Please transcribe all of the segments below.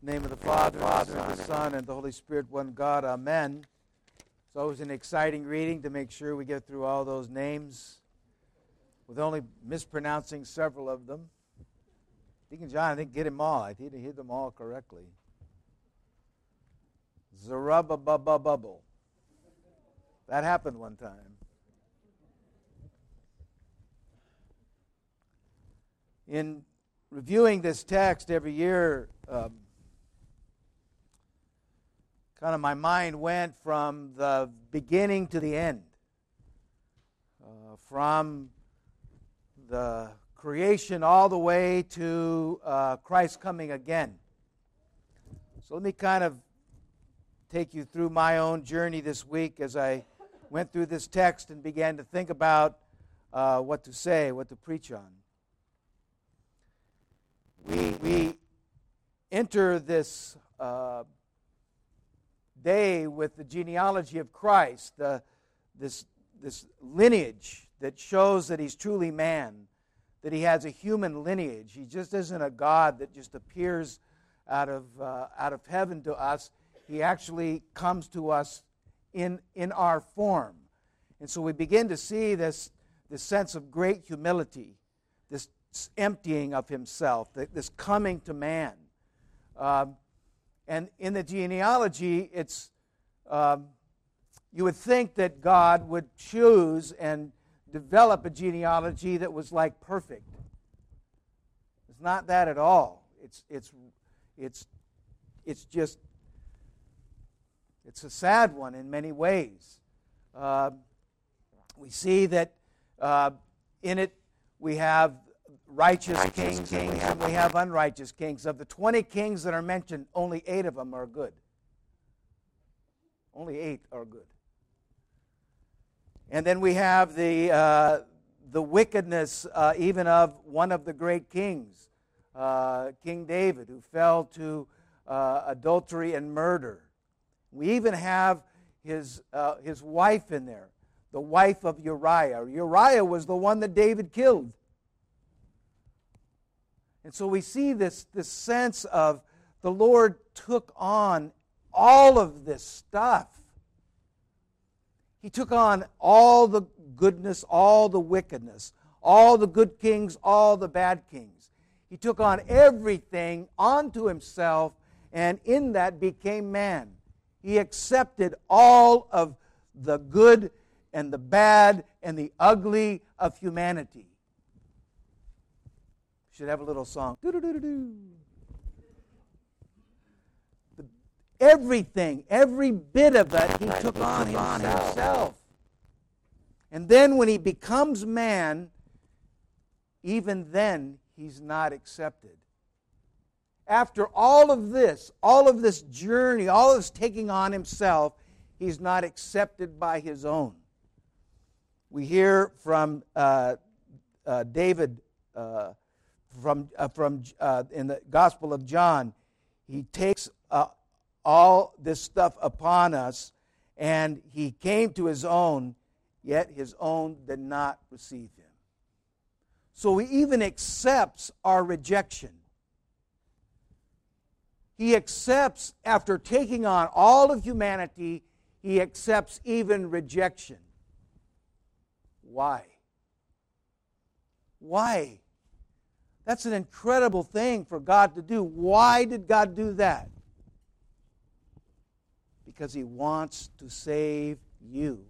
name of the Father, Father and the Son, and the Holy Spirit, one God. Amen. It's always an exciting reading to make sure we get through all those names with only mispronouncing several of them. Deacon John, I think, get them all. I think he hit them all correctly. Zerubbabel. That happened one time. In reviewing this text every year, um, kind of my mind went from the beginning to the end, uh, from the creation all the way to uh, Christ coming again. So let me kind of take you through my own journey this week as I went through this text and began to think about uh, what to say, what to preach on. We, we enter this uh, day with the genealogy of Christ, the, this, this lineage that shows that he's truly man, that he has a human lineage. He just isn't a God that just appears out of, uh, out of heaven to us. He actually comes to us in, in our form. And so we begin to see this, this sense of great humility, this emptying of himself, this coming to man. Um, and in the genealogy, it's um, you would think that God would choose and develop a genealogy that was like perfect. It's not that at all. It's it's it's it's just it's a sad one in many ways. Uh, we see that uh, in it we have righteous, kings, and we have, we have unrighteous kings. Of the 20 kings that are mentioned, only eight of them are good. Only eight are good. And then we have the, uh, the wickedness uh, even of one of the great kings, uh, King David, who fell to uh, adultery and murder. We even have his, uh, his wife in there, the wife of Uriah. Uriah was the one that David killed. And so we see this, this sense of the Lord took on all of this stuff. He took on all the goodness, all the wickedness, all the good kings, all the bad kings. He took on everything onto himself and in that became man. He accepted all of the good and the bad and the ugly of humanity should have a little song. Everything, every bit of it, he took on himself. And then when he becomes man, even then, he's not accepted. After all of this, all of this journey, all of this taking on himself, he's not accepted by his own. We hear from uh, uh, David uh, from, uh, from uh, in the Gospel of John, he takes uh, all this stuff upon us, and he came to his own, yet his own did not receive him. So he even accepts our rejection. He accepts, after taking on all of humanity, he accepts even rejection. Why? Why? That's an incredible thing for God to do. Why did God do that? Because He wants to save you.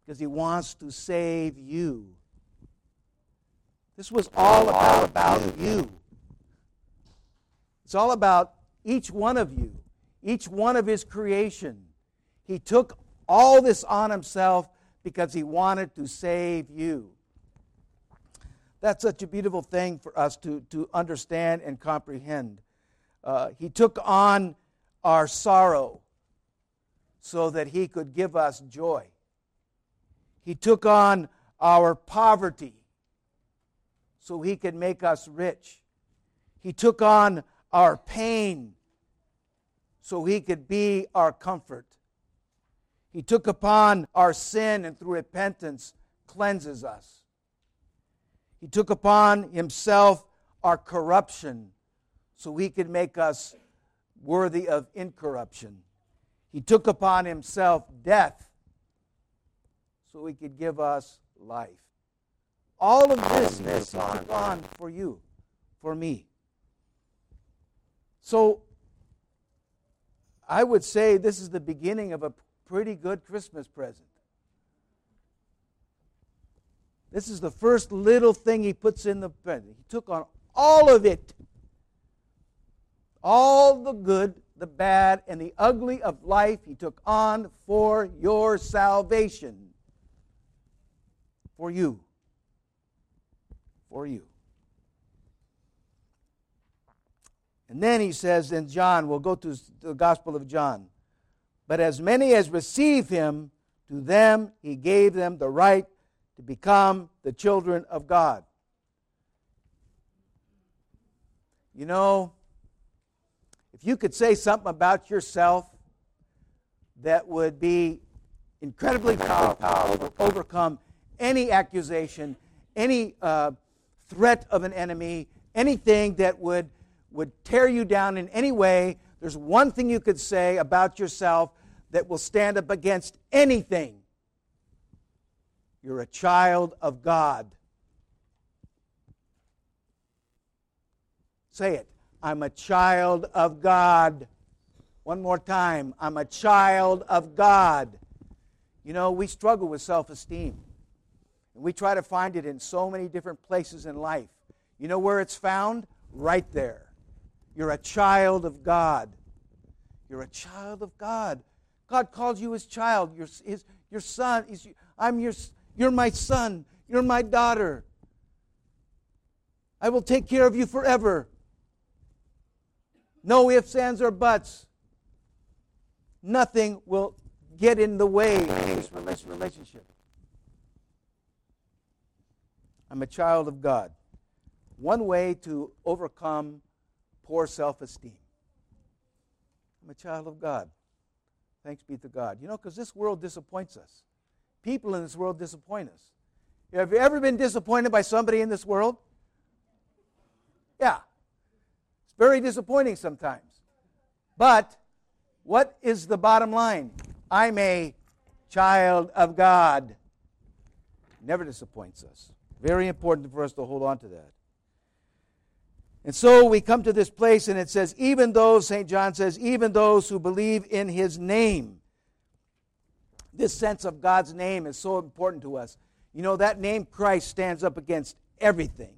Because He wants to save you. This was all about, about you. It's all about each one of you, each one of His creation. He took all this on Himself because He wanted to save you. That's such a beautiful thing for us to, to understand and comprehend. Uh, he took on our sorrow so that he could give us joy. He took on our poverty so he could make us rich. He took on our pain so he could be our comfort. He took upon our sin and through repentance cleanses us. He took upon himself our corruption so he could make us worthy of incorruption. He took upon himself death so he could give us life. All of this is took on for you, for me. So I would say this is the beginning of a pretty good Christmas present. This is the first little thing he puts in the present. He took on all of it. All the good, the bad, and the ugly of life he took on for your salvation. For you. For you. And then he says in John, we'll go to the Gospel of John. But as many as receive him, to them he gave them the right to become the children of God. You know, if you could say something about yourself that would be incredibly powerful, to overcome any accusation, any uh, threat of an enemy, anything that would, would tear you down in any way, there's one thing you could say about yourself that will stand up against anything. You're a child of God. Say it. I'm a child of God. One more time. I'm a child of God. You know, we struggle with self esteem. And we try to find it in so many different places in life. You know where it's found? Right there. You're a child of God. You're a child of God. God calls you his child, your, his, your son. I'm your, you're my son. You're my daughter. I will take care of you forever. No ifs, ands, or buts. Nothing will get in the way of this relationship. I'm a child of God. One way to overcome poor self esteem. I'm a child of God. Thanks be to God. You know, because this world disappoints us. People in this world disappoint us. Have you ever been disappointed by somebody in this world? Yeah. It's very disappointing sometimes. But what is the bottom line? I'm a child of God. Never disappoints us. Very important for us to hold on to that. And so we come to this place, and it says, even those, St. John says, even those who believe in his name. This sense of God's name is so important to us. You know, that name Christ stands up against everything.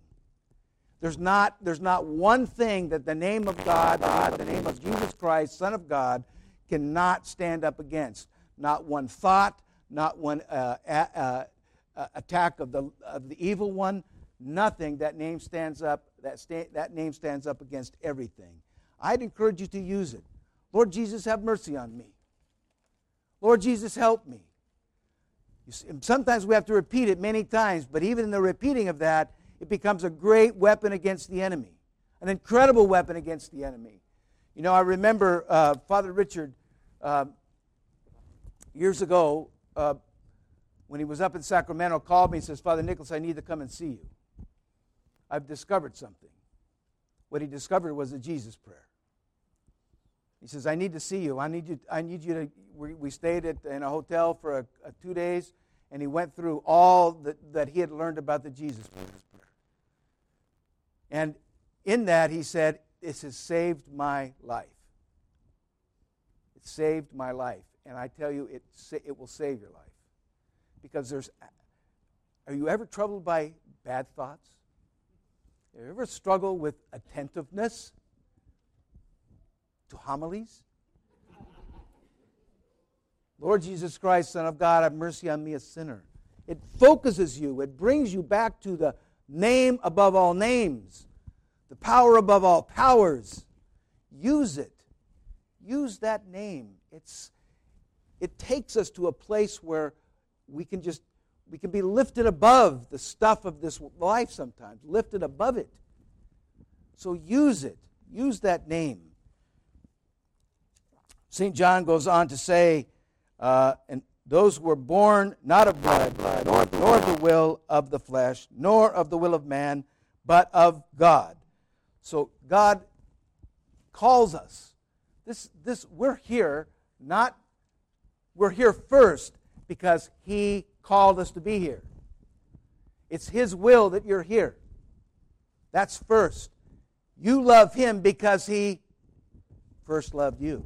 There's not, there's not one thing that the name of God, God, the name of Jesus Christ, Son of God, cannot stand up against. Not one thought, not one uh, attack of the, of the evil one, nothing. That name stands up. That, sta- that name stands up against everything. I'd encourage you to use it. Lord Jesus, have mercy on me. Lord Jesus, help me. See, sometimes we have to repeat it many times, but even in the repeating of that, it becomes a great weapon against the enemy, an incredible weapon against the enemy. You know, I remember uh, Father Richard uh, years ago uh, when he was up in Sacramento, called me and says, Father Nicholas, I need to come and see you. I've discovered something. What he discovered was a Jesus prayer. He says, I need to see you. I need you, I need you to. We, we stayed at, in a hotel for a, a two days, and he went through all that, that he had learned about the Jesus prayer. And in that, he said, This has saved my life. It saved my life. And I tell you, it, it will save your life. Because there's. Are you ever troubled by bad thoughts? Have You ever struggle with attentiveness to homilies? Lord Jesus Christ, Son of God, have mercy on me, a sinner. It focuses you, it brings you back to the name above all names, the power above all powers. Use it. Use that name. It's, it takes us to a place where we can just we can be lifted above the stuff of this life sometimes, lifted above it. So use it. Use that name. St. John goes on to say, uh, and those were born not of blood, nor, nor the will of the flesh, nor of the will of man, but of God. So God calls us. This, this, we're here, not, we're here first because He called us to be here. It's His will that you're here. That's first. You love Him because He first loved you.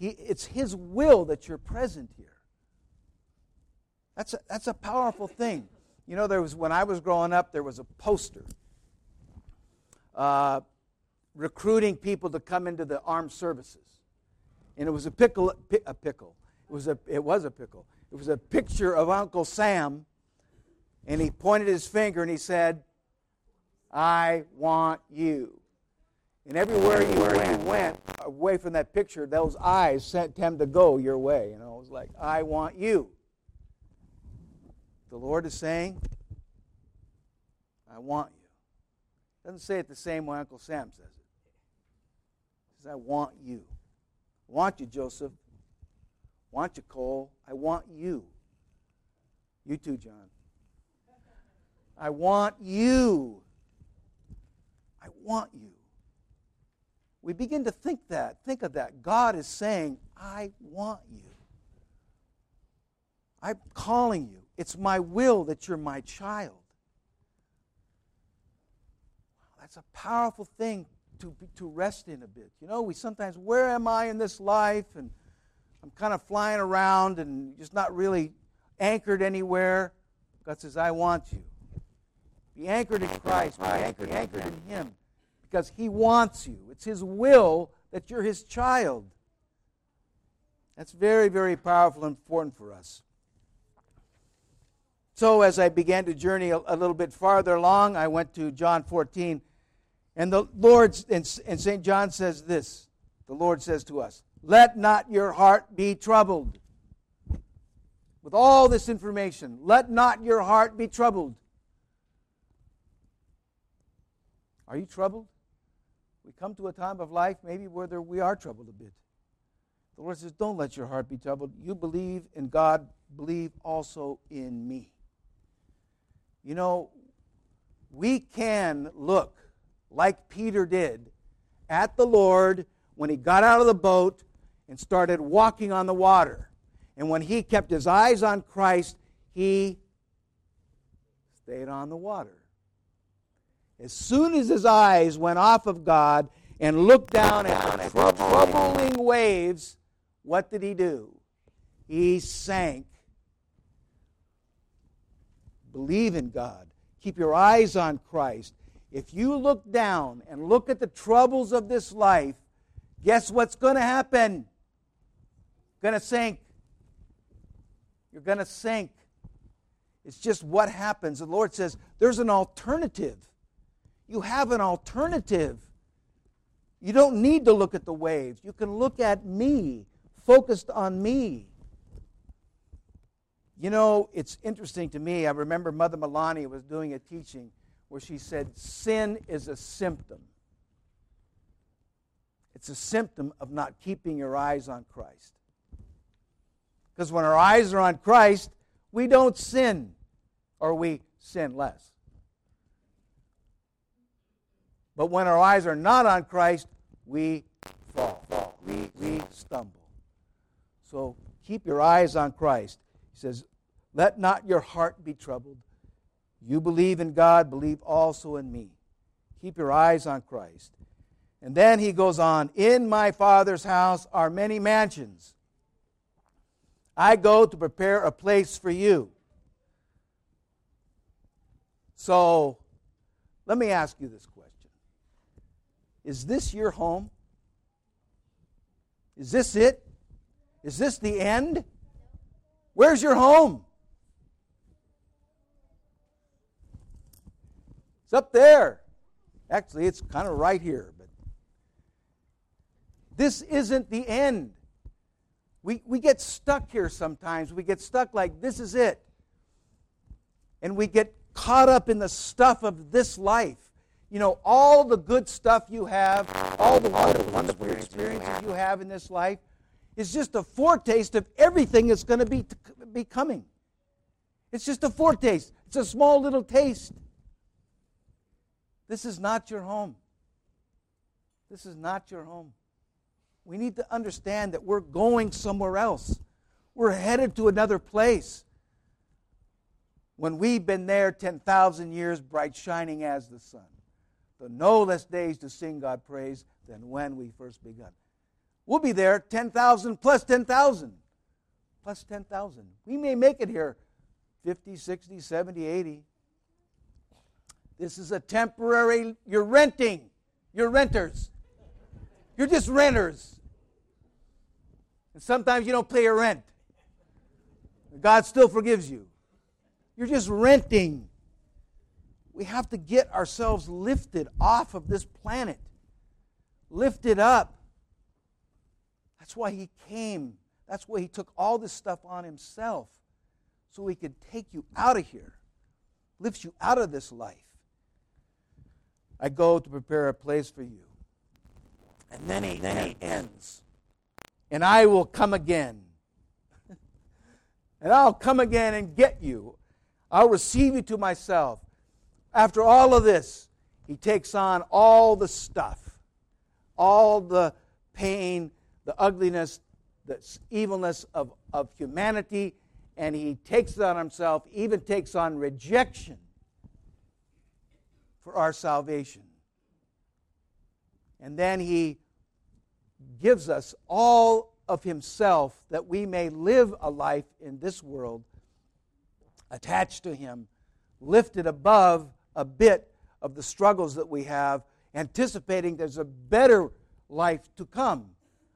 He, it's His will that you're present here. That's a, that's a powerful thing. You know, there was when I was growing up, there was a poster uh, recruiting people to come into the armed services, and it was a pickle, a pickle. It was a, it was a pickle. It was a picture of Uncle Sam, and he pointed his finger and he said, "I want you." And everywhere you went, went away from that picture, those eyes sent him to go your way. You know, it was like, I want you. The Lord is saying, I want you. Doesn't say it the same way Uncle Sam says it. He says, I want you. I want you, Joseph. I want you, Cole. I want you. You too, John. I want you. I want you we begin to think that, think of that. God is saying, I want you. I'm calling you. It's my will that you're my child. That's a powerful thing to, to rest in a bit. You know, we sometimes, where am I in this life? And I'm kind of flying around and just not really anchored anywhere. God says, I want you. Be anchored in Christ. Be anchored, anchored in Him because He wants you. It's His will that you're His child. That's very, very powerful and important for us. So, as I began to journey a, a little bit farther along, I went to John 14. And the Lord, and, and St. John says this the Lord says to us, Let not your heart be troubled. With all this information, let not your heart be troubled. Are you troubled? We come to a time of life maybe where there, we are troubled a bit. The Lord says, Don't let your heart be troubled. You believe in God, believe also in me. You know, we can look like Peter did at the Lord when he got out of the boat and started walking on the water. And when he kept his eyes on Christ, he stayed on the water. As soon as his eyes went off of God and looked down at the troubling waves, what did he do? He sank. Believe in God. Keep your eyes on Christ. If you look down and look at the troubles of this life, guess what's going to happen? Going to sink. You're going to sink. It's just what happens. The Lord says there's an alternative you have an alternative. You don't need to look at the waves. You can look at me, focused on me. You know, it's interesting to me. I remember Mother Malani was doing a teaching where she said, Sin is a symptom. It's a symptom of not keeping your eyes on Christ. Because when our eyes are on Christ, we don't sin, or we sin less. But when our eyes are not on Christ, we fall. We, we stumble. So keep your eyes on Christ. He says, Let not your heart be troubled. You believe in God, believe also in me. Keep your eyes on Christ. And then he goes on In my Father's house are many mansions. I go to prepare a place for you. So let me ask you this question. Is this your home? Is this it? Is this the end? Where's your home? It's up there. Actually, it's kind of right here, but this isn't the end. We, we get stuck here sometimes. We get stuck like this is it. And we get caught up in the stuff of this life you know, all the good stuff you have, all the wonderful, wonderful experiences you have in this life is just a foretaste of everything that's going to be, be coming. It's just a foretaste. It's a small little taste. This is not your home. This is not your home. We need to understand that we're going somewhere else. We're headed to another place. When we've been there 10,000 years, bright shining as the sun. The no less days to sing God praise than when we first begun. We'll be there 10,000 plus 10,000. Plus 10,000. We may make it here 50, 60, 70, 80. This is a temporary, you're renting. You're renters. You're just renters. And sometimes you don't pay your rent. God still forgives you. You're just renting. We have to get ourselves lifted off of this planet, lifted up. That's why He came. That's why He took all this stuff on Himself, so He could take you out of here, lift you out of this life. I go to prepare a place for you. And then he, then he ends. And I will come again. and I'll come again and get you. I'll receive you to myself. After all of this, he takes on all the stuff, all the pain, the ugliness, the evilness of, of humanity, and he takes it on himself, even takes on rejection for our salvation. And then he gives us all of himself that we may live a life in this world attached to him, lifted above a bit of the struggles that we have, anticipating there's a better life to come,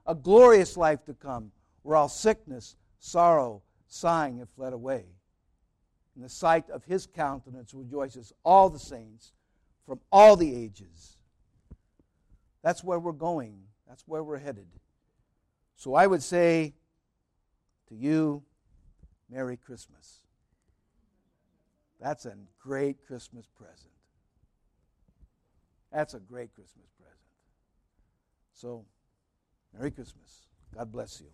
a glorious life to come, where all sickness, sorrow, sighing have fled away. In the sight of his countenance rejoices all the saints from all the ages. That's where we're going. That's where we're headed. So I would say to you, Merry Christmas. That's a great Christmas present. That's a great Christmas present. So, Merry Christmas. God bless you.